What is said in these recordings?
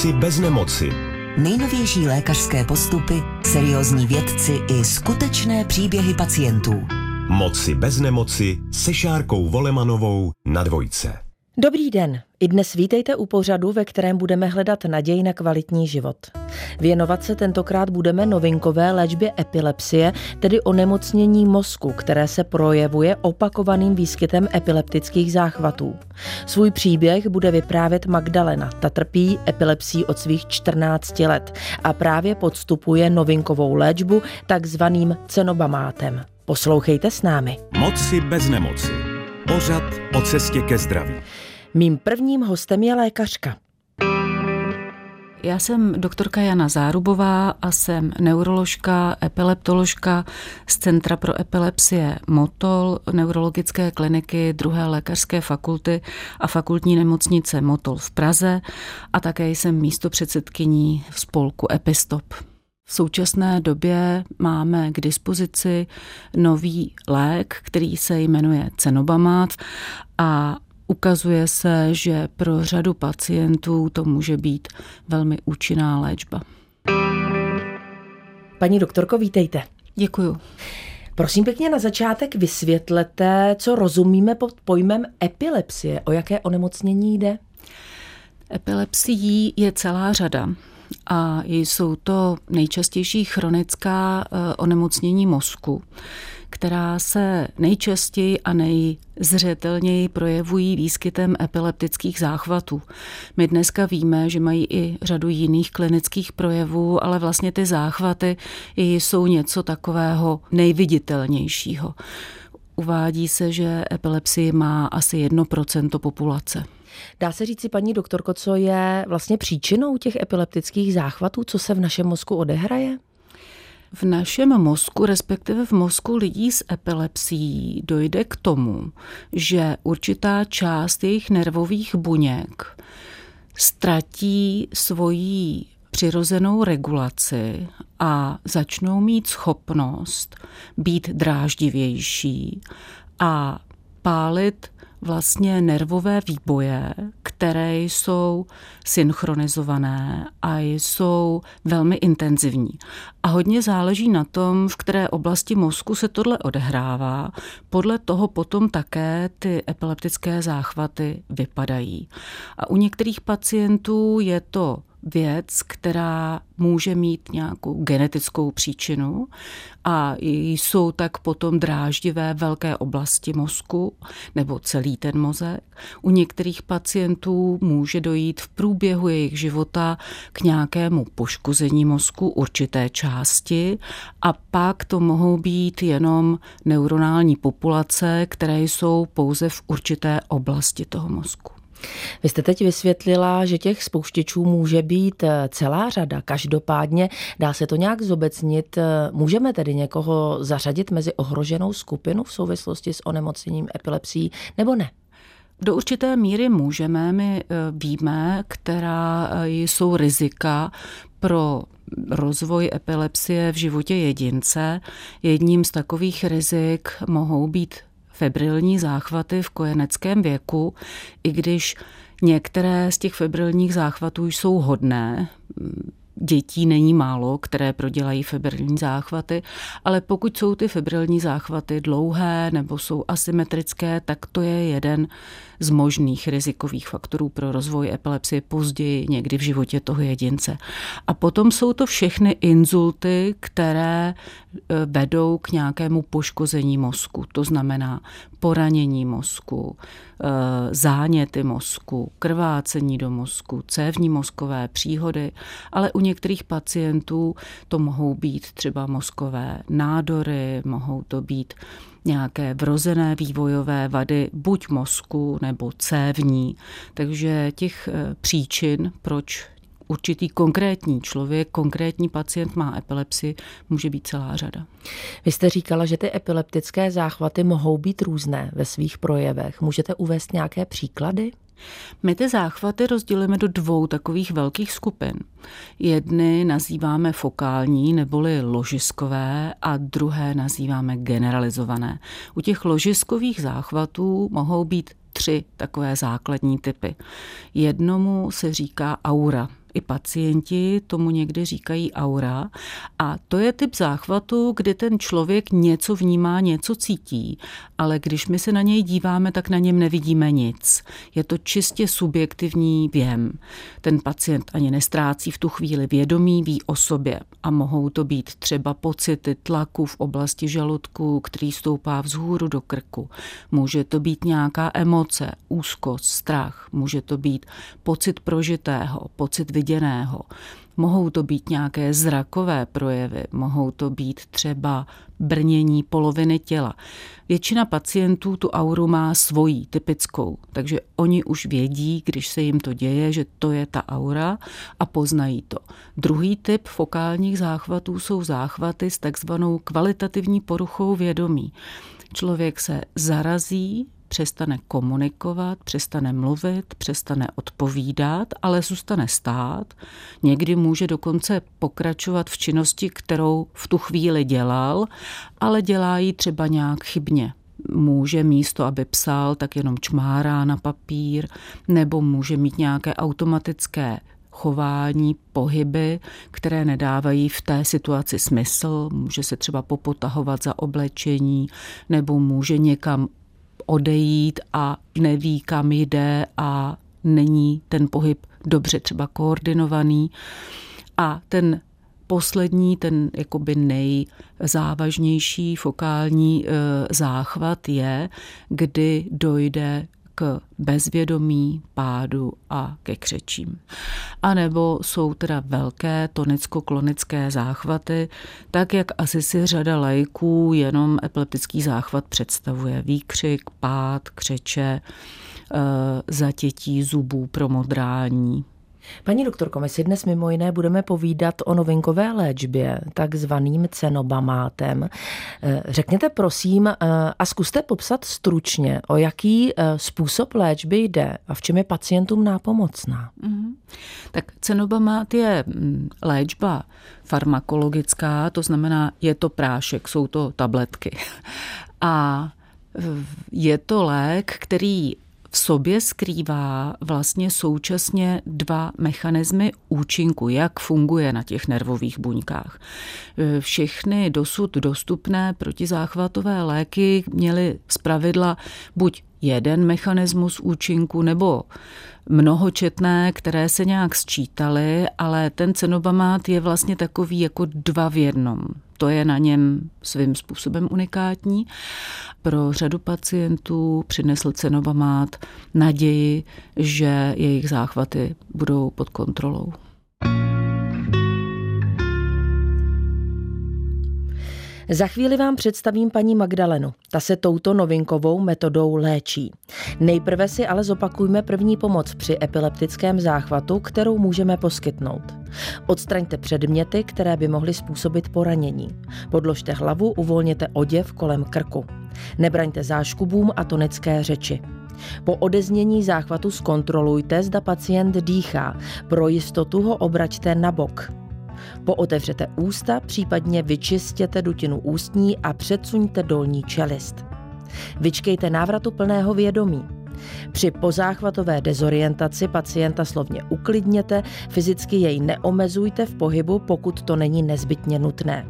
Moci bez nemoci. Nejnovější lékařské postupy, seriózní vědci i skutečné příběhy pacientů. Moci bez nemoci se Šárkou Volemanovou na dvojce. Dobrý den. I dnes vítejte u pořadu, ve kterém budeme hledat naději na kvalitní život. Věnovat se tentokrát budeme novinkové léčbě epilepsie, tedy onemocnění mozku, které se projevuje opakovaným výskytem epileptických záchvatů. Svůj příběh bude vyprávět Magdalena. Ta trpí epilepsí od svých 14 let a právě podstupuje novinkovou léčbu takzvaným cenobamátem. Poslouchejte s námi. Moci bez nemoci. Pořad o cestě ke zdraví. Mým prvním hostem je lékařka. Já jsem doktorka Jana Zárubová a jsem neuroložka, epileptoložka z Centra pro epilepsie Motol, neurologické kliniky druhé lékařské fakulty a fakultní nemocnice Motol v Praze a také jsem místo předsedkyní v spolku Epistop. V současné době máme k dispozici nový lék, který se jmenuje Cenobamat a Ukazuje se, že pro řadu pacientů to může být velmi účinná léčba. Paní doktorko, vítejte. Děkuju. Prosím pěkně na začátek vysvětlete, co rozumíme pod pojmem epilepsie. O jaké onemocnění jde? Epilepsií je celá řada a jsou to nejčastější chronická eh, onemocnění mozku která se nejčastěji a nejzřetelněji projevují výskytem epileptických záchvatů. My dneska víme, že mají i řadu jiných klinických projevů, ale vlastně ty záchvaty jsou něco takového nejviditelnějšího. Uvádí se, že epilepsie má asi 1% populace. Dá se říci, paní doktorko, co je vlastně příčinou těch epileptických záchvatů, co se v našem mozku odehraje? V našem mozku, respektive v mozku lidí s epilepsií, dojde k tomu, že určitá část jejich nervových buněk ztratí svoji přirozenou regulaci a začnou mít schopnost být dráždivější a pálit vlastně nervové výboje, které jsou synchronizované a jsou velmi intenzivní. A hodně záleží na tom, v které oblasti mozku se tohle odehrává. Podle toho potom také ty epileptické záchvaty vypadají. A u některých pacientů je to věc, která může mít nějakou genetickou příčinu a jsou tak potom dráždivé velké oblasti mozku nebo celý ten mozek. U některých pacientů může dojít v průběhu jejich života k nějakému poškození mozku určité části a pak to mohou být jenom neuronální populace, které jsou pouze v určité oblasti toho mozku. Vy jste teď vysvětlila, že těch spouštěčů může být eh, celá řada. Každopádně dá se to nějak zobecnit. Eh, můžeme tedy někoho zařadit mezi ohroženou skupinu v souvislosti s onemocněním epilepsií nebo ne? Do určité míry můžeme, my eh, víme, která jsou rizika pro rozvoj epilepsie v životě jedince. Jedním z takových rizik mohou být febrilní záchvaty v kojeneckém věku, i když některé z těch febrilních záchvatů jsou hodné, dětí není málo, které prodělají febrilní záchvaty, ale pokud jsou ty febrilní záchvaty dlouhé nebo jsou asymetrické, tak to je jeden z možných rizikových faktorů pro rozvoj epilepsie později někdy v životě toho jedince. A potom jsou to všechny inzulty, které e, vedou k nějakému poškození mozku, to znamená poranění mozku, e, záněty mozku, krvácení do mozku, cévní mozkové příhody, ale u některých pacientů to mohou být třeba mozkové nádory, mohou to být nějaké vrozené vývojové vady, buď mozku nebo cévní. Takže těch eh, příčin, proč určitý konkrétní člověk, konkrétní pacient má epilepsi, může být celá řada. Vy jste říkala, že ty epileptické záchvaty mohou být různé ve svých projevech. Můžete uvést nějaké příklady? My ty záchvaty rozdělíme do dvou takových velkých skupin. Jedny nazýváme fokální neboli ložiskové a druhé nazýváme generalizované. U těch ložiskových záchvatů mohou být tři takové základní typy. Jednomu se říká aura, i pacienti tomu někdy říkají aura. A to je typ záchvatu, kdy ten člověk něco vnímá, něco cítí, ale když my se na něj díváme, tak na něm nevidíme nic. Je to čistě subjektivní věm. Ten pacient ani nestrácí v tu chvíli vědomí, ví o sobě a mohou to být třeba pocity tlaku v oblasti žaludku, který stoupá vzhůru do krku. Může to být nějaká emoce, úzkost, strach, může to být pocit prožitého, pocit viděného. Mohou to být nějaké zrakové projevy, mohou to být třeba brnění poloviny těla. Většina pacientů tu auru má svojí, typickou, takže oni už vědí, když se jim to děje, že to je ta aura a poznají to. Druhý typ fokálních záchvatů jsou záchvaty s takzvanou kvalitativní poruchou vědomí. Člověk se zarazí přestane komunikovat, přestane mluvit, přestane odpovídat, ale zůstane stát. Někdy může dokonce pokračovat v činnosti, kterou v tu chvíli dělal, ale dělá ji třeba nějak chybně může místo, aby psal, tak jenom čmárá na papír, nebo může mít nějaké automatické chování, pohyby, které nedávají v té situaci smysl. Může se třeba popotahovat za oblečení, nebo může někam odejít a neví, kam jde a není ten pohyb dobře třeba koordinovaný. A ten poslední, ten jakoby nejzávažnější fokální e, záchvat je, kdy dojde bezvědomí, pádu a ke křečím. A nebo jsou teda velké tonicko-klonické záchvaty, tak jak asi si řada lajků jenom epileptický záchvat představuje. Výkřik, pád, křeče, eh, zatětí zubů, promodrání, Paní doktorko, my si dnes mimo jiné budeme povídat o novinkové léčbě, takzvaným cenobamátem. Eh, řekněte prosím eh, a zkuste popsat stručně, o jaký eh, způsob léčby jde a v čem je pacientům nápomocná. Mm-hmm. Tak cenobamát je mm, léčba farmakologická, to znamená, je to prášek, jsou to tabletky. A je to lék, který v sobě skrývá vlastně současně dva mechanismy účinku, jak funguje na těch nervových buňkách. Všechny dosud dostupné protizáchvatové léky měly zpravidla buď jeden mechanismus účinku nebo mnohočetné, které se nějak sčítaly, ale ten cenobamát je vlastně takový jako dva v jednom. To je na něm svým způsobem unikátní. Pro řadu pacientů přinesl cenobamát naději, že jejich záchvaty budou pod kontrolou. Za chvíli vám představím paní Magdalenu. Ta se touto novinkovou metodou léčí. Nejprve si ale zopakujme první pomoc při epileptickém záchvatu, kterou můžeme poskytnout. Odstraňte předměty, které by mohly způsobit poranění. Podložte hlavu, uvolněte oděv kolem krku. Nebraňte záškubům a tonické řeči. Po odeznění záchvatu zkontrolujte, zda pacient dýchá. Pro jistotu ho obraťte na bok. Pootevřete ústa, případně vyčistěte dutinu ústní a předsuňte dolní čelist. Vyčkejte návratu plného vědomí. Při pozáchvatové dezorientaci pacienta slovně uklidněte, fyzicky jej neomezujte v pohybu, pokud to není nezbytně nutné.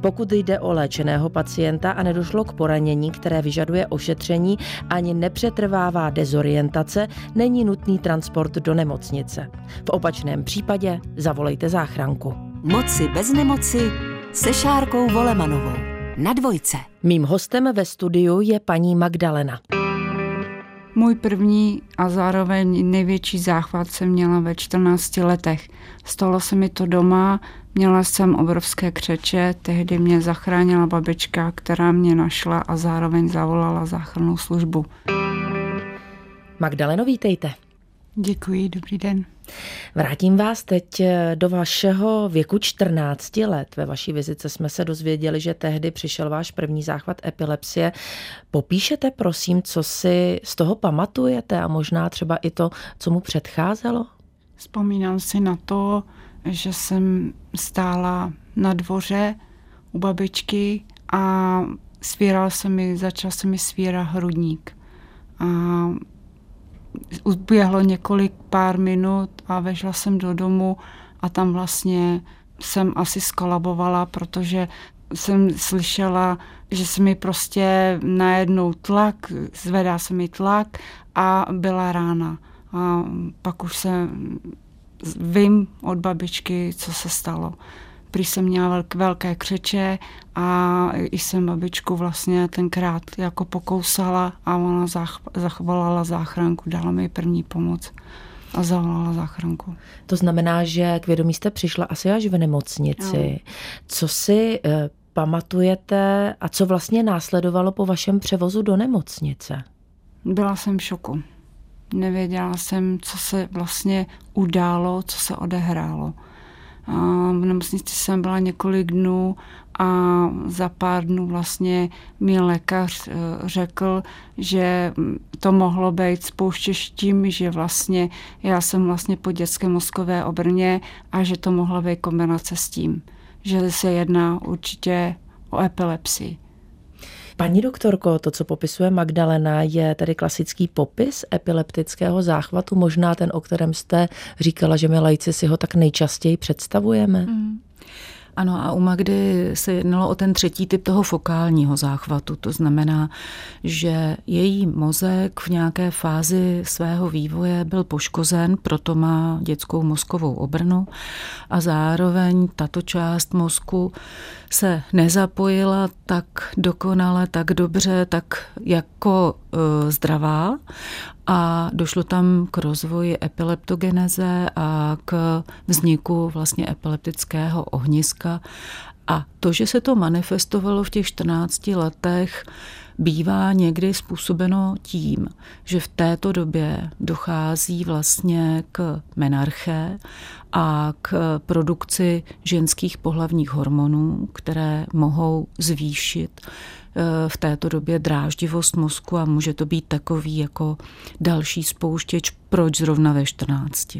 Pokud jde o léčeného pacienta a nedošlo k poranění, které vyžaduje ošetření, ani nepřetrvává dezorientace, není nutný transport do nemocnice. V opačném případě zavolejte záchranku. Moci bez nemoci se Šárkou Volemanovou. Na dvojce. Mým hostem ve studiu je paní Magdalena. Můj první a zároveň největší záchvat jsem měla ve 14 letech. Stalo se mi to doma, měla jsem obrovské křeče, tehdy mě zachránila babička, která mě našla a zároveň zavolala záchrannou službu. Magdaleno, vítejte. Děkuji, dobrý den. Vrátím vás teď eh, do vašeho věku 14 let. Ve vaší vizice jsme se dozvěděli, že tehdy přišel váš první záchvat epilepsie. Popíšete prosím, co si z toho pamatujete a možná třeba i to, co mu předcházelo? Vzpomínám si na to, že jsem stála na dvoře u babičky a svíral se mi, začal se mi svírat hrudník. A uběhlo několik pár minut a vešla jsem do domu a tam vlastně jsem asi skolabovala, protože jsem slyšela, že se mi prostě najednou tlak, zvedá se mi tlak a byla rána. A pak už se vím od babičky, co se stalo. Prý jsem měla velk, velké křeče a i jsem babičku vlastně tenkrát jako pokousala a ona zach, zachvalala záchranku, dala mi první pomoc a zavolala záchranku. To znamená, že k vědomí jste přišla asi až v nemocnici. No. Co si eh, pamatujete a co vlastně následovalo po vašem převozu do nemocnice? Byla jsem v šoku. Nevěděla jsem, co se vlastně událo, co se odehrálo. A v nemocnici jsem byla několik dnů a za pár dnů vlastně mi lékař eh, řekl, že to mohlo být spouštěž tím, že vlastně já jsem vlastně po dětské mozkové obrně a že to mohla být kombinace s tím, že se jedná určitě o epilepsii. Paní doktorko, to, co popisuje Magdalena, je tedy klasický popis epileptického záchvatu, možná ten, o kterém jste říkala, že my lajci si ho tak nejčastěji představujeme. Mm. Ano, a u Magdy se jednalo o ten třetí typ toho fokálního záchvatu. To znamená, že její mozek v nějaké fázi svého vývoje byl poškozen, proto má dětskou mozkovou obrnu a zároveň tato část mozku se nezapojila tak dokonale, tak dobře, tak jako e, zdravá a došlo tam k rozvoji epileptogeneze a k vzniku vlastně epileptického ohniska. A to, že se to manifestovalo v těch 14 letech, bývá někdy způsobeno tím, že v této době dochází vlastně k menarche a k produkci ženských pohlavních hormonů, které mohou zvýšit v této době dráždivost mozku a může to být takový jako další spouštěč, proč zrovna ve 14.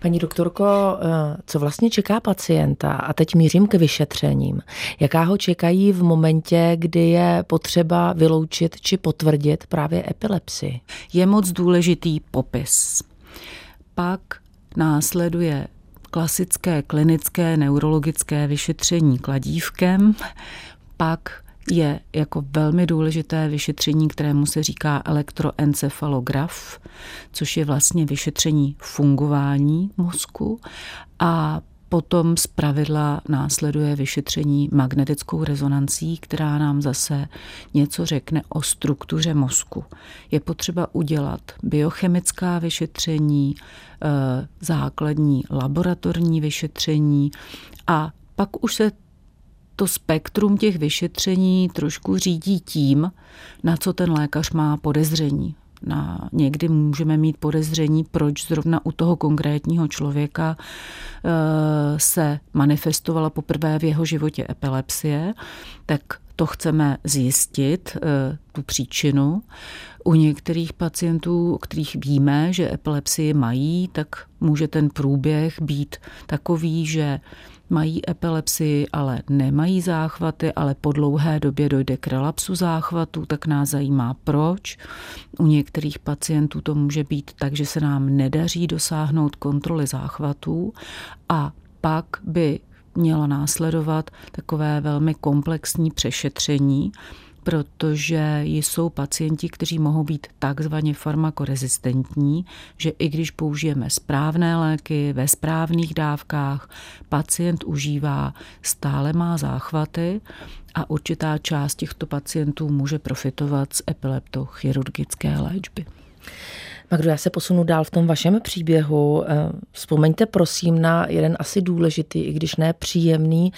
Paní doktorko, eh, co vlastně čeká pacienta? A teď mířím k vyšetřením. Jaká ho čekají v momentě, kdy je potřeba vyloučit či potvrdit právě epilepsii? Je moc důležitý popis. Pak následuje klasické klinické neurologické vyšetření kladívkem, pak je jako velmi důležité vyšetření, kterému se říká elektroencefalograf, což je vlastně vyšetření fungování mozku a Potom z pravidla následuje vyšetření magnetickou rezonancí, která nám zase něco řekne o struktuře mozku. Je potřeba udělat biochemická vyšetření, eh, základní laboratorní vyšetření a pak už se to spektrum těch vyšetření trošku řídí tím, na co ten lékař má podezření. Na, někdy můžeme mít podezření, proč zrovna u toho konkrétního člověka e, se manifestovala poprvé v jeho životě epilepsie, tak to chceme zjistit, e, tu příčinu. U některých pacientů, kterých víme, že epilepsie mají, tak může ten průběh být takový, že mají epilepsii, ale nemají záchvaty, ale po dlouhé době dojde k relapsu záchvatů, tak nás zajímá proč. U některých pacientů to může být tak, že se nám nedaří dosáhnout kontroly záchvatů a pak by mělo následovat takové velmi komplexní přešetření, protože jsou pacienti, kteří mohou být takzvaně farmakorezistentní, že i když použijeme správné léky ve správných dávkách, pacient užívá, stále má záchvaty a určitá část těchto pacientů může profitovat z epileptochirurgické léčby. Magdo, já se posunu dál v tom vašem příběhu. Eh, vzpomeňte prosím na jeden asi důležitý, i když ne příjemný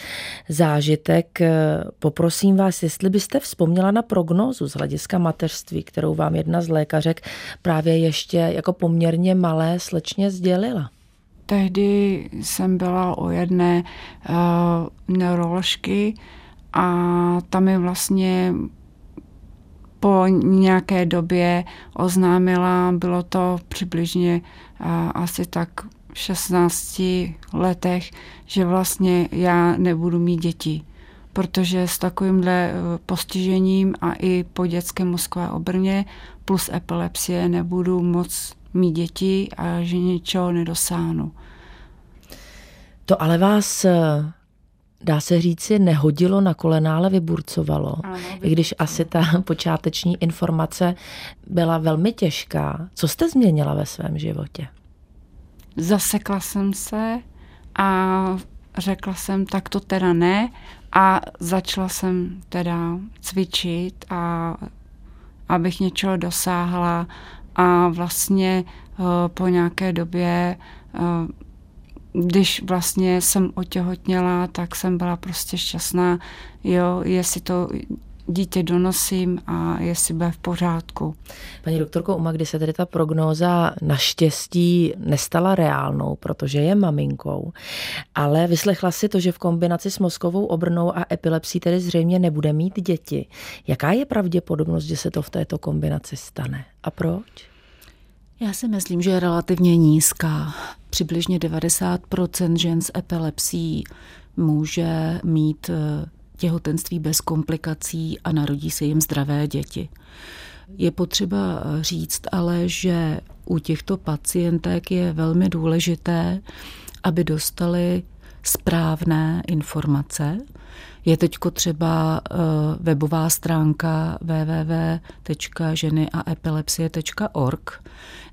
zážitek. Eh, poprosím vás, jestli byste vzpomněla na prognózu z hlediska mateřství, kterou vám jedna z lékařek právě ještě jako poměrně malé slečně sdělila. Tehdy jsem byla o jedné uh, neuroložky a tam mi vlastně po nějaké době oznámila, bylo to přibližně asi tak v 16 letech, že vlastně já nebudu mít děti, protože s takovýmhle eh, postižením a i po dětské mozkové obrně plus epilepsie nebudu moc mít děti a že ničeho nedosáhnu. To ale vás eh, dá se říci, nehodilo na kolena, ale vyburcovalo. Ano, I když asi ta počáteční informace byla velmi těžká. Co jste změnila ve svém životě? Zasekla jsem se a řekla jsem, tak to teda ne. A začala jsem teda cvičit, a abych něčeho dosáhla. A vlastně uh, po nějaké době uh, když vlastně jsem otěhotněla, tak jsem byla prostě šťastná, jo, jestli to dítě donosím a jestli bude v pořádku. Paní doktorko Uma, kdy se tedy ta prognóza naštěstí nestala reálnou, protože je maminkou, ale vyslechla si to, že v kombinaci s mozkovou obrnou a epilepsí tedy zřejmě nebude mít děti. Jaká je pravděpodobnost, že se to v této kombinaci stane? A proč? Já si myslím, že je relativně nízká. Přibližně 90% žen s epilepsí může mít eh, těhotenství bez komplikací a narodí se jim zdravé děti. Je potřeba eh, říct ale, že u těchto pacientek je velmi důležité, aby dostali správné informace. Je teď třeba eh, webová stránka www.ženyaepilepsie.org,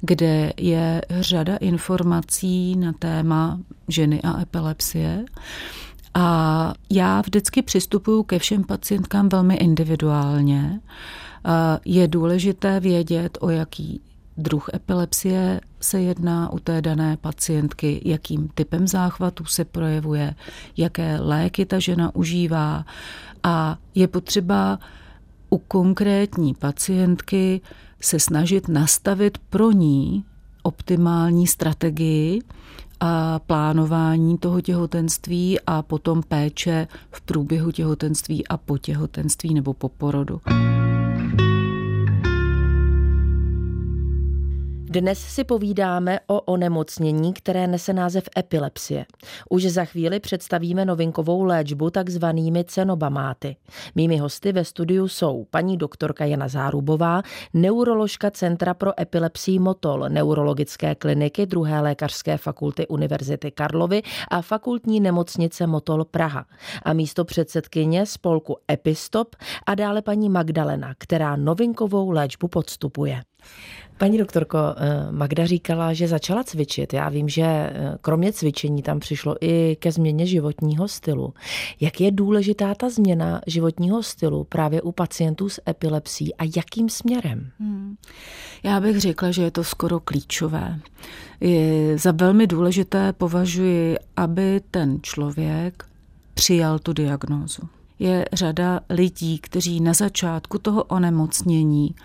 kde je řada informací na téma ženy a epilepsie. A já vždycky přistupuju ke všem pacientkám velmi individuálně. Eh, je důležité vědět, o jaký druh epilepsie se jedná u té dané pacientky, jakým typem záchvatu se projevuje, jaké léky ta žena užívá a je potřeba u konkrétní pacientky se snažit nastavit pro ní optimální strategii a plánování toho těhotenství a potom péče v průběhu těhotenství a po těhotenství nebo po porodu. Dnes si povídáme o onemocnění, které nese název epilepsie. Už za chvíli představíme novinkovou léčbu takzvanými cenobamáty. Mými hosty ve studiu jsou paní doktorka Jana Zárubová, neuroložka Centra pro epilepsii Motol, neurologické kliniky druhé lékařské fakulty Univerzity Karlovy a fakultní nemocnice Motol Praha. A místo předsedkyně spolku Epistop a dále paní Magdalena, která novinkovou léčbu podstupuje. Paní doktorko, eh, Magda říkala, že začala cvičit. Já vím, že eh, kromě cvičení tam přišlo i ke změně životního stylu. Jak je důležitá ta změna životního stylu právě u pacientů s epilepsí a jakým směrem? Hmm. Já bych řekla, že je to skoro klíčové. Je, za velmi důležité považuji, aby ten člověk přijal tu diagnózu. Je řada lidí, kteří na začátku toho onemocnění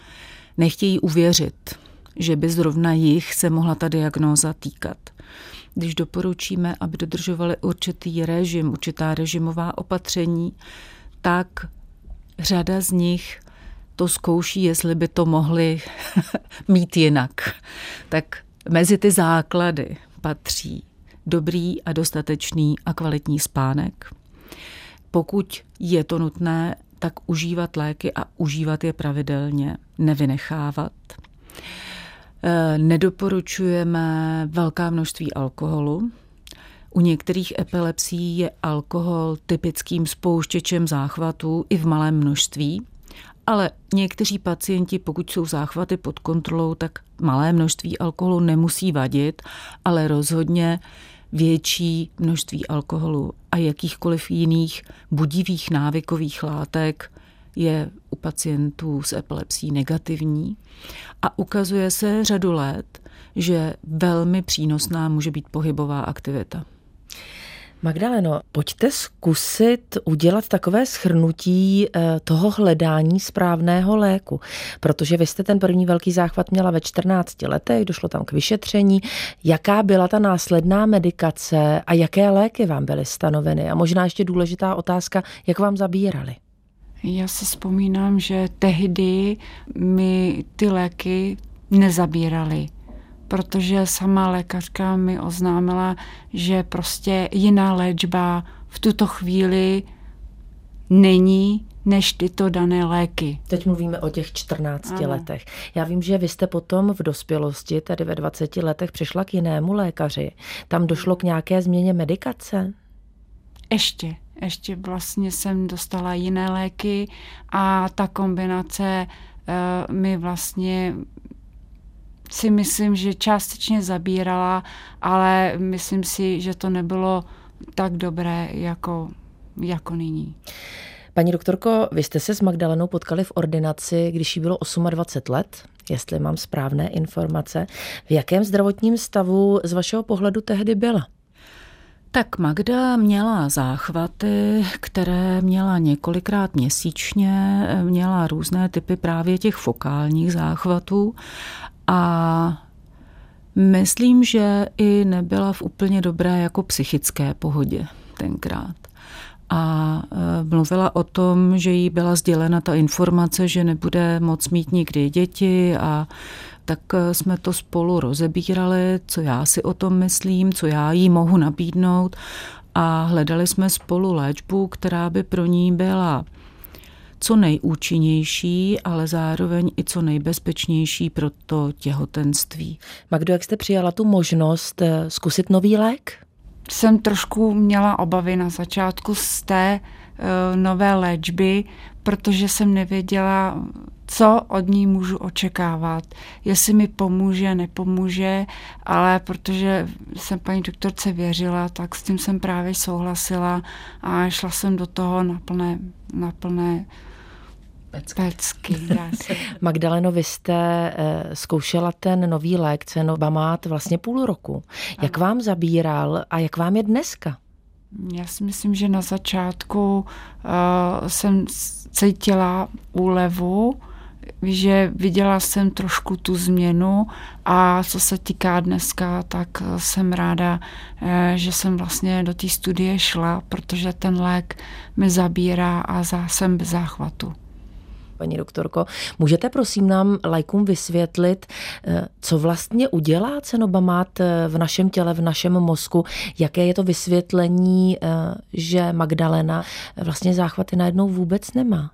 nechtějí uvěřit, že by zrovna jich se mohla ta diagnóza týkat. Když doporučíme, aby dodržovali určitý režim, určitá režimová opatření, tak řada z nich to zkouší, jestli by to mohli mít jinak. Tak mezi ty základy patří dobrý a dostatečný a kvalitní spánek. Pokud je to nutné, tak užívat léky a užívat je pravidelně, nevynechávat. E, nedoporučujeme velká množství alkoholu. U některých epilepsií je alkohol typickým spouštěčem záchvatů i v malém množství, ale někteří pacienti, pokud jsou záchvaty pod kontrolou, tak malé množství alkoholu nemusí vadit, ale rozhodně větší množství alkoholu a jakýchkoliv jiných budivých návykových látek je u pacientů s epilepsí negativní a ukazuje se řadu let, že velmi přínosná může být pohybová aktivita. Magdaleno, pojďte zkusit udělat takové schrnutí eh, toho hledání správného léku, protože vy jste ten první velký záchvat měla ve 14 letech, došlo tam k vyšetření. Jaká byla ta následná medikace a jaké léky vám byly stanoveny? A možná ještě důležitá otázka, jak vám zabírali? Já si vzpomínám, že tehdy mi ty léky nezabírali protože sama lékařka mi oznámila, že prostě jiná léčba v tuto chvíli není než tyto dané léky. Teď mluvíme o těch 14 ano. letech. Já vím, že vy jste potom v dospělosti, tedy ve 20 letech, přišla k jinému lékaři. Tam došlo k nějaké změně medikace? Ještě. Ještě vlastně jsem dostala jiné léky a ta kombinace uh, mi vlastně si myslím, že částečně zabírala, ale myslím si, že to nebylo tak dobré jako, jako nyní. Paní doktorko, vy jste se s Magdalenou potkali v ordinaci, když jí bylo 28 let, jestli mám správné informace. V jakém zdravotním stavu z vašeho pohledu tehdy byla? Tak Magda měla záchvaty, které měla několikrát měsíčně, měla různé typy právě těch fokálních záchvatů a myslím, že i nebyla v úplně dobré jako psychické pohodě tenkrát. A e, mluvila o tom, že jí byla sdělena ta informace, že nebude moc mít nikdy děti a tak e, jsme to spolu rozebírali, co já si o tom myslím, co já jí mohu nabídnout. A hledali jsme spolu léčbu, která by pro ní byla co nejúčinnější, ale zároveň i co nejbezpečnější pro to těhotenství. Magdo, jak jste přijala tu možnost e, zkusit nový lék? jsem trošku měla obavy na začátku z té uh, nové léčby, protože jsem nevěděla, co od ní můžu očekávat, jestli mi pomůže, nepomůže, ale protože jsem paní doktorce věřila, tak s tím jsem právě souhlasila a šla jsem do toho na plné, na plné Pecky. Pecky Magdaleno, vy jste eh, zkoušela ten nový lék Cenobamát vlastně půl roku. Jak ano. vám zabíral a jak vám je dneska? Já si myslím, že na začátku uh, jsem cítila úlevu, že viděla jsem trošku tu změnu a co se týká dneska, tak jsem ráda, že jsem vlastně do té studie šla, protože ten lék mi zabírá a jsem bez záchvatu paní doktorko. Můžete prosím nám lajkům vysvětlit, eh, co vlastně udělá cenobamát eh, v našem těle, v našem mozku? Jaké je to vysvětlení, eh, že Magdalena vlastně záchvaty najednou vůbec nemá?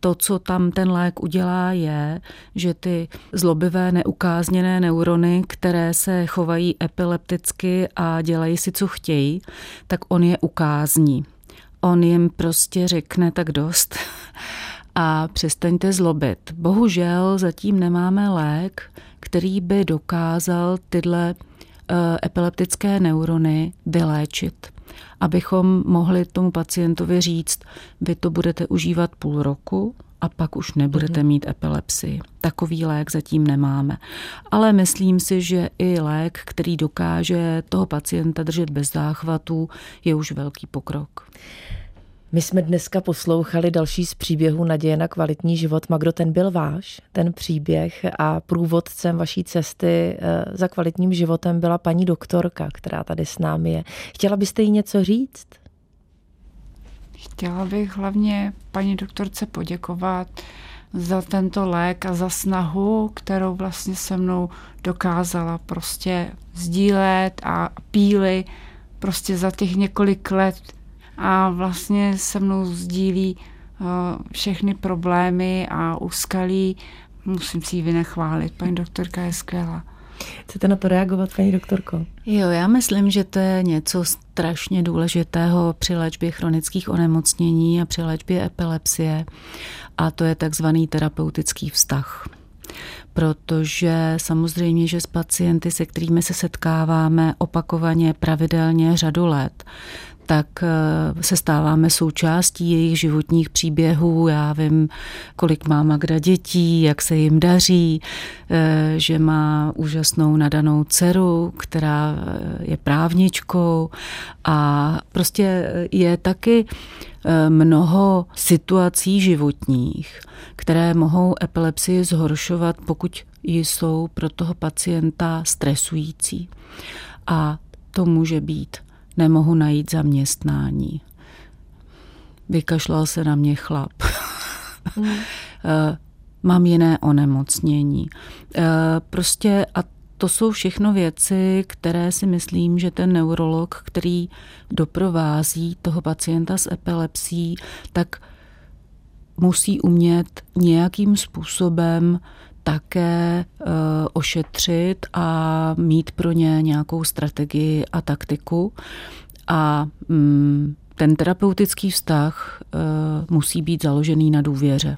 To, co tam ten lék udělá, je, že ty zlobivé neukázněné neurony, které se chovají epilepticky a dělají si, co chtějí, tak on je ukázní. On jim prostě řekne tak dost a přestaňte zlobit. Bohužel zatím nemáme lék, který by dokázal tyhle uh, epileptické neurony vyléčit. Abychom mohli tomu pacientovi říct, vy to budete užívat půl roku a pak už nebudete mhm. mít epilepsii. Takový lék zatím nemáme. Ale myslím si, že i lék, který dokáže toho pacienta držet bez záchvatů, je už velký pokrok. My jsme dneska poslouchali další z příběhů Naděje na kvalitní život. Magdo, ten byl váš, ten příběh a průvodcem vaší cesty eh, za kvalitním životem byla paní doktorka, která tady s námi je. Chtěla byste jí něco říct? Chtěla bych hlavně paní doktorce poděkovat za tento lék a za snahu, kterou vlastně se mnou dokázala prostě sdílet a píly prostě za těch několik let a vlastně se mnou sdílí eh, všechny problémy a úskalí. Musím si ji vynechválit. Paní doktorka je skvělá. Chcete na to reagovat, paní doktorko? Jo, já myslím, že to je něco strašně důležitého při léčbě chronických onemocnění a při léčbě epilepsie a to je takzvaný terapeutický vztah protože samozřejmě, že s pacienty, se kterými se setkáváme opakovaně, pravidelně řadu let, tak eh, se stáváme součástí jejich životních příběhů. Já vím, kolik má Magda dětí, jak se jim daří, eh, že má úžasnou nadanou dceru, která eh, je právničkou a prostě je taky mnoho situací životních, které mohou epilepsii zhoršovat, pokud jsou pro toho pacienta stresující. A to může být nemohu najít zaměstnání. Vykašlal se na mě chlap. Mm. Mám jiné onemocnění. Eh, prostě a to jsou všechno věci, které si myslím, že ten neurolog, který doprovází toho pacienta s epilepsí, tak musí umět nějakým způsobem také uh, ošetřit a mít pro ně nějakou strategii a taktiku. A um, ten terapeutický vztah uh, musí být založený na důvěře.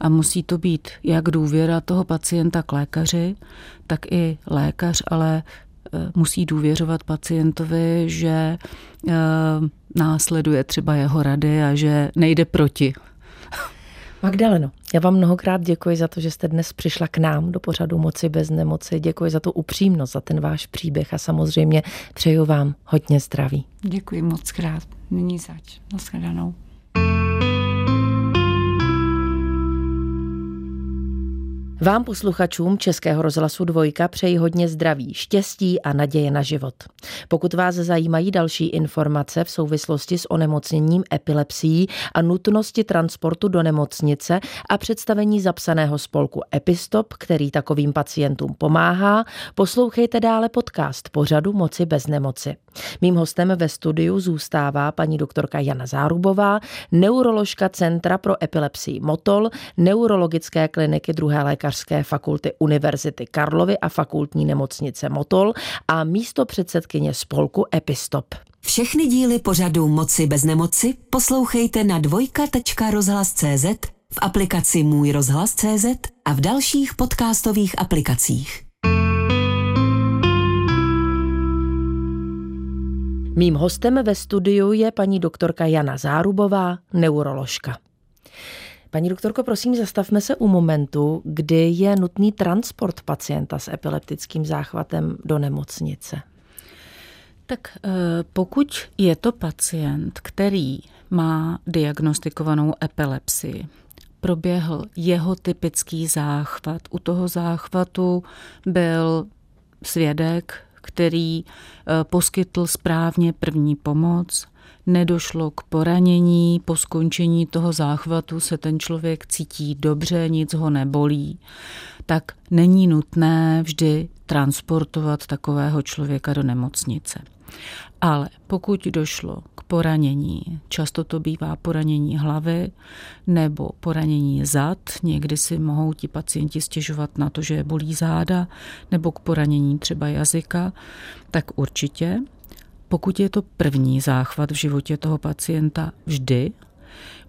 A musí to být jak důvěra toho pacienta k lékaři, tak i lékař, ale eh, musí důvěřovat pacientovi, že následuje třeba jeho rady a že nejde proti Magdaleno, já vám mnohokrát děkuji za to, že jste dnes přišla k nám do pořadu Moci bez nemoci. Děkuji za tu upřímnost, za ten váš příběh a samozřejmě přeju vám hodně zdraví. Děkuji moc krát. Nyní zač. Naschledanou. Vám posluchačům Českého rozhlasu Dvojka přeji hodně zdraví, štěstí a naděje na život. Pokud vás zajímají další informace v souvislosti s onemocněním epilepsií a nutnosti transportu do nemocnice a představení zapsaného spolku Epistop, který takovým pacientům pomáhá, poslouchejte dále podcast pořadu Moci bez nemoci. Mým hostem ve studiu zůstává paní doktorka Jana Zárubová, neuroložka Centra pro epilepsii Motol, neurologické kliniky druhé lékařské fakulty Univerzity Karlovy a fakultní nemocnice Motol a místo předsedkyně spolku Epistop. Všechny díly pořadu Moci bez nemoci poslouchejte na dvojka.rozhlas.cz, v aplikaci Můj rozhlas.cz a v dalších podcastových aplikacích. Mým hostem ve studiu je paní doktorka Jana Zárubová, neuroložka. Paní doktorko, prosím, zastavme se u momentu, kdy je nutný transport pacienta s epileptickým záchvatem do nemocnice. Tak eh, pokud je to pacient, který má diagnostikovanou epilepsii, proběhl jeho typický záchvat. U toho záchvatu byl svědek, který eh, poskytl správně první pomoc, nedošlo k poranění, po skončení toho záchvatu se ten člověk cítí dobře, nic ho nebolí, tak není nutné vždy transportovat takového člověka do nemocnice. Ale pokud došlo k poranění, často to bývá poranění hlavy nebo poranění zad, někdy si mohou ti pacienti stěžovat na to, že je bolí záda, nebo k poranění třeba jazyka, tak určitě, pokud je to první záchvat v životě toho pacienta vždy,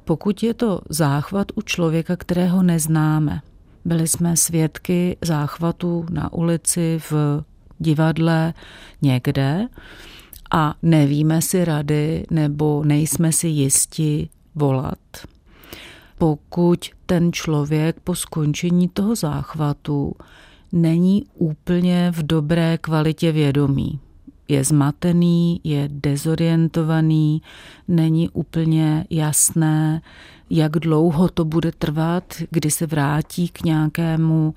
pokud je to záchvat u člověka, kterého neznáme, byli jsme svědky záchvatu na ulici, v divadle, někde, a nevíme si rady nebo nejsme si jisti volat. Pokud ten člověk po skončení toho záchvatu není úplně v dobré kvalitě vědomí, je zmatený, je dezorientovaný, není úplně jasné, jak dlouho to bude trvat, kdy se vrátí k nějakému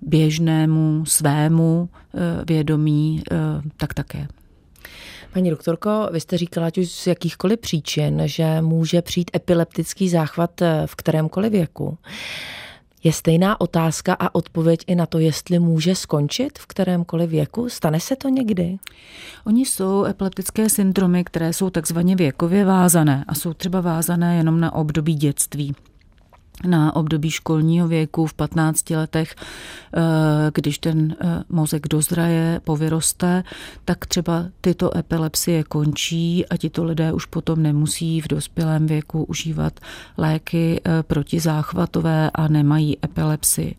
běžnému svému eh, vědomí, eh, tak také. Paní doktorko, vy jste říkala, ať už z jakýchkoliv příčin, že může přijít epileptický záchvat eh, v kterémkoliv věku. Je stejná otázka a odpověď i na to, jestli může skončit v kterémkoliv věku? Stane se to někdy? Oni jsou epileptické syndromy, které jsou takzvaně věkově vázané a jsou třeba vázané jenom na období dětství na období školního věku v 15 letech, eh, když ten eh, mozek dozraje, povyroste, tak třeba tyto epilepsie končí a tito lidé už potom nemusí v dospělém věku užívat léky eh, protizáchvatové a nemají epilepsii.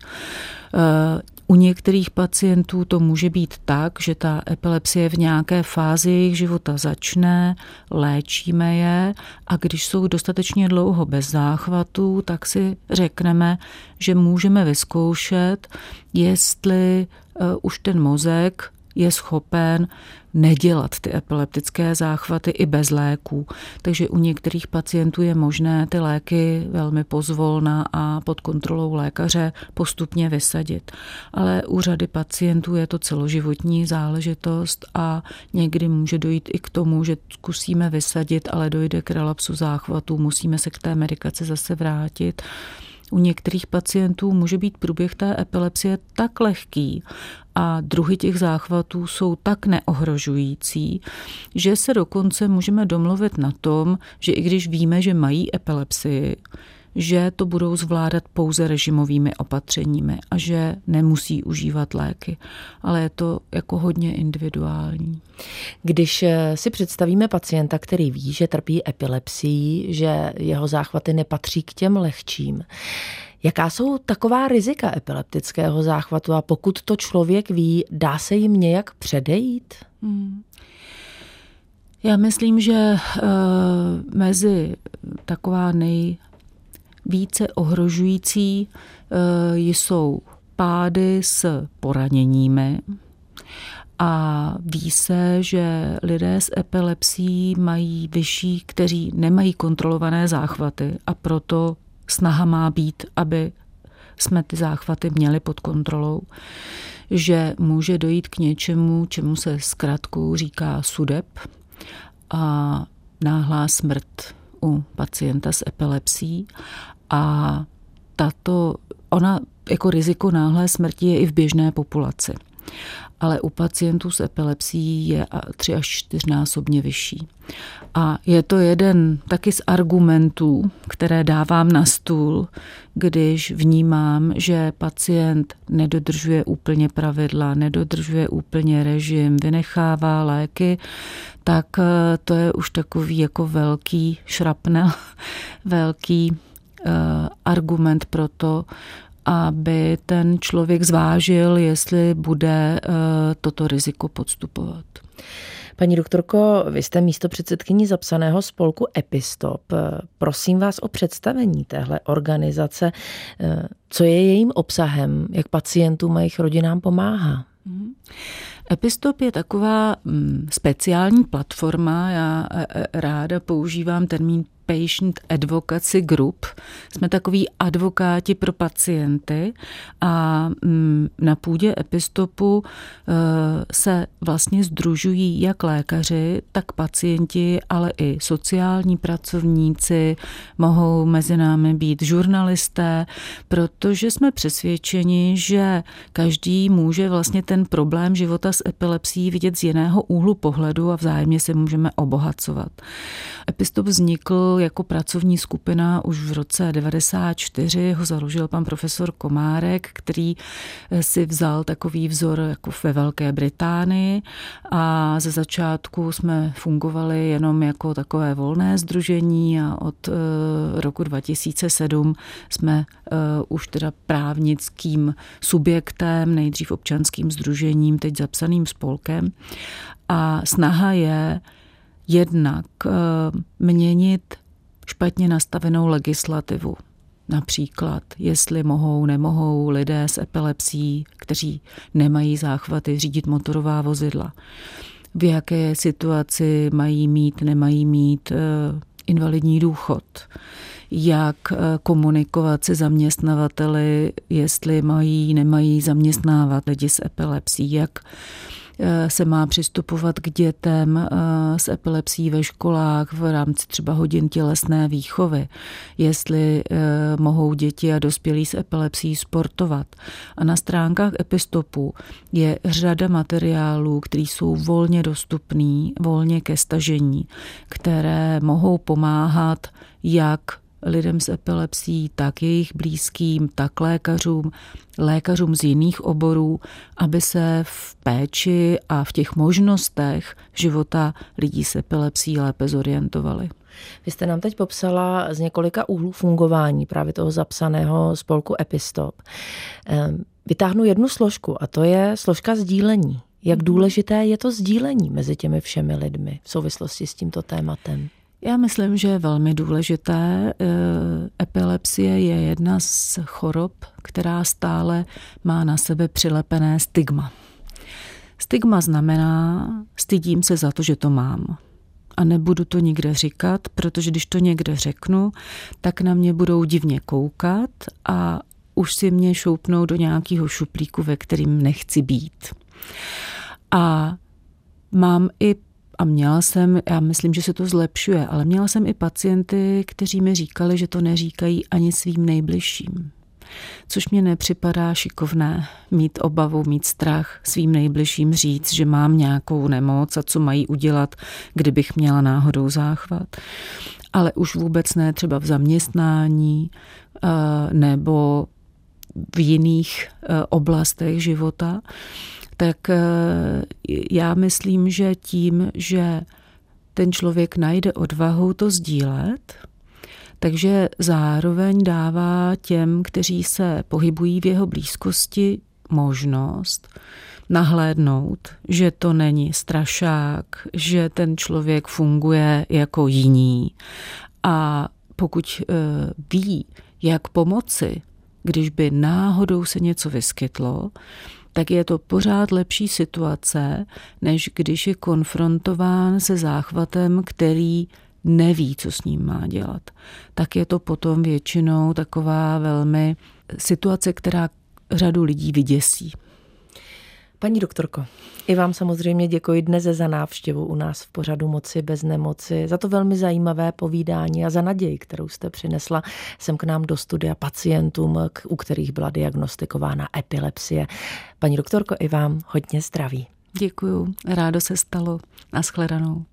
U některých pacientů to může být tak, že ta epilepsie v nějaké fázi jejich života začne, léčíme je a když jsou dostatečně dlouho bez záchvatů, tak si řekneme, že můžeme vyzkoušet, jestli uh, už ten mozek je schopen nedělat ty epileptické záchvaty i bez léků. Takže u některých pacientů je možné ty léky velmi pozvolna a pod kontrolou lékaře postupně vysadit. Ale u řady pacientů je to celoživotní záležitost a někdy může dojít i k tomu, že zkusíme vysadit, ale dojde k relapsu záchvatu, musíme se k té medikaci zase vrátit u některých pacientů může být průběh té epilepsie tak lehký a druhy těch záchvatů jsou tak neohrožující, že se dokonce můžeme domluvit na tom, že i když víme, že mají epilepsii, že to budou zvládat pouze režimovými opatřeními a že nemusí užívat léky. Ale je to jako hodně individuální. Když eh, si představíme pacienta, který ví, že trpí epilepsií, že jeho záchvaty nepatří k těm lehčím, Jaká jsou taková rizika epileptického záchvatu a pokud to člověk ví, dá se jim nějak předejít? Hmm. Já myslím, že uh, mezi taková nej více ohrožující eh, jsou pády s poraněními, a ví se, že lidé s epilepsií mají vyšší, kteří nemají kontrolované záchvaty a proto snaha má být, aby jsme ty záchvaty měli pod kontrolou, že může dojít k něčemu, čemu se zkrátkou říká sudeb a náhlá smrt u pacienta s epilepsií a tato, ona jako riziko náhlé smrti je i v běžné populaci. Ale u pacientů s epilepsií je tři až čtyřnásobně vyšší. A je to jeden taky z argumentů, které dávám na stůl, když vnímám, že pacient nedodržuje úplně pravidla, nedodržuje úplně režim, vynechává léky, tak eh, to je už takový jako velký šrapnel, velký argument pro to, aby ten člověk zvážil, jestli bude eh, toto riziko podstupovat. Paní doktorko, vy jste místo předsedkyní zapsaného spolku Epistop. Prosím vás o představení téhle organizace. Eh, co je jejím obsahem? Jak pacientům a jejich rodinám pomáhá? Mhm. Epistop je taková mm, speciální platforma. Já ráda používám termín Patient Advocacy Group. Jsme takový advokáti pro pacienty a mm, na půdě Epistopu e, se vlastně združují jak lékaři, tak pacienti, ale i sociální pracovníci, mohou mezi námi být žurnalisté, protože jsme přesvědčeni, že každý může vlastně ten problém života s epilepsií vidět z jiného úhlu pohledu a vzájemně se můžeme obohacovat. Epistop vznikl jako pracovní skupina už v roce 94, ho založil pan profesor Komárek, který eh, si vzal takový vzor jako ve Velké Británii a ze začátku jsme fungovali jenom jako takové volné združení a od eh, roku 2007 jsme eh, už teda právnickým subjektem, nejdřív občanským združením, teď zapsaným spolkem. A snaha je jednak měnit špatně nastavenou legislativu. Například, jestli mohou, nemohou lidé s epilepsií, kteří nemají záchvaty, řídit motorová vozidla. V jaké situaci mají mít, nemají mít eh, invalidní důchod. Jak eh, komunikovat se zaměstnavateli, jestli mají, nemají zaměstnávat lidi s epilepsií. Jak se má přistupovat k dětem eh, s epilepsií ve školách v rámci třeba hodin tělesné výchovy, jestli eh, mohou děti a dospělí s epilepsií sportovat. A na stránkách Epistopu je řada materiálů, které jsou volně dostupný, volně ke stažení, které mohou pomáhat jak lidem s epilepsií, tak jejich blízkým, tak lékařům, lékařům z jiných oborů, aby se v péči a v těch možnostech života lidí s epilepsií lépe zorientovali. Vy jste nám teď popsala z několika úhlů fungování právě toho zapsaného spolku Epistop. Ehm, vytáhnu jednu složku a to je složka sdílení. Jak mhm. důležité je to sdílení mezi těmi všemi lidmi v souvislosti s tímto tématem? Já myslím, že je velmi důležité. Eh, epilepsie je jedna z chorob, která stále má na sebe přilepené stigma. Stigma znamená, stydím se za to, že to mám. A nebudu to nikde říkat, protože když to někde řeknu, tak na mě budou divně koukat a už si mě šoupnou do nějakého šuplíku, ve kterým nechci být. A mám i a měla jsem, já myslím, že se to zlepšuje, ale měla jsem i pacienty, kteří mi říkali, že to neříkají ani svým nejbližším což mě nepřipadá šikovné mít obavu, mít strach svým nejbližším říct, že mám nějakou nemoc a co mají udělat, kdybych měla náhodou záchvat. Ale už vůbec ne třeba v zaměstnání eh, nebo v jiných eh, oblastech života, tak eh, já myslím, že tím, že ten člověk najde odvahu to sdílet, takže zároveň dává těm, kteří se pohybují v jeho blízkosti, možnost nahlédnout, že to není strašák, že ten člověk funguje jako jiný. A pokud e, ví, jak pomoci, když by náhodou se něco vyskytlo, tak je to pořád lepší situace, než když je konfrontován se záchvatem, který neví, co s ním má dělat, tak je to potom většinou taková velmi situace, která řadu lidí vyděsí. Paní doktorko, i vám samozřejmě děkuji dnes za návštěvu u nás v pořadu Moci bez nemoci, za to velmi zajímavé povídání a za naději, kterou jste přinesla sem k nám do studia pacientům, u kterých byla diagnostikována epilepsie. Paní doktorko, i vám hodně zdraví. Děkuju, rádo se stalo. Naschledanou.